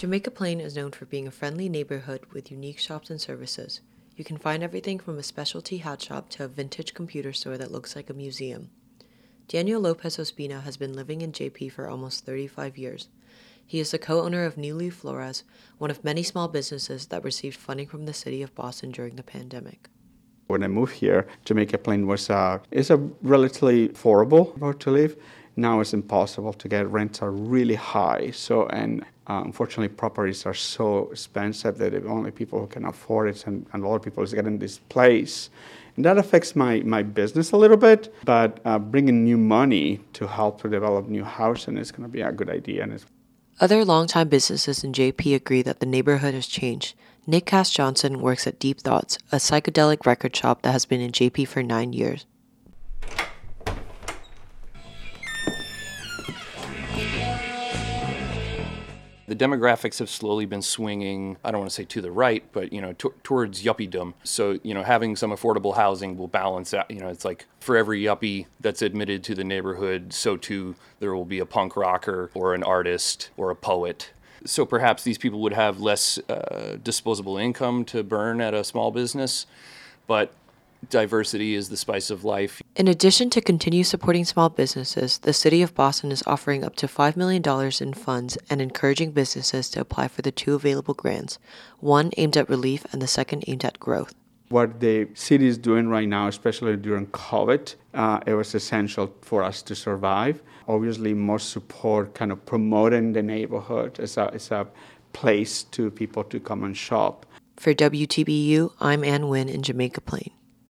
Jamaica Plain is known for being a friendly neighborhood with unique shops and services. You can find everything from a specialty hat shop to a vintage computer store that looks like a museum. Daniel Lopez Ospina has been living in JP for almost 35 years. He is the co owner of New Leaf Flowers, one of many small businesses that received funding from the city of Boston during the pandemic. When I moved here, Jamaica Plain was uh, is a relatively affordable about to live. Now it's impossible to get. Rents are really high. So and uh, unfortunately, properties are so expensive that the only people who can afford it and, and a lot of people is getting displaced. And that affects my, my business a little bit, but uh, bringing new money to help to develop new housing is going to be a good idea. And it's Other longtime businesses in JP agree that the neighborhood has changed. Nick Cass Johnson works at Deep Thoughts, a psychedelic record shop that has been in JP for nine years. The demographics have slowly been swinging, I don't want to say to the right, but, you know, t- towards yuppiedom. So, you know, having some affordable housing will balance out, you know, it's like for every yuppie that's admitted to the neighborhood, so too there will be a punk rocker or an artist or a poet. So perhaps these people would have less uh, disposable income to burn at a small business, but diversity is the spice of life. In addition to continue supporting small businesses, the City of Boston is offering up to $5 million in funds and encouraging businesses to apply for the two available grants one aimed at relief and the second aimed at growth. What the city is doing right now, especially during COVID, uh, it was essential for us to survive. Obviously, more support, kind of promoting the neighborhood as a, as a place to people to come and shop. For WTBU, I'm Ann Wynn in Jamaica Plain.